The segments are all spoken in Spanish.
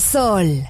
Guitarra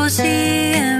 così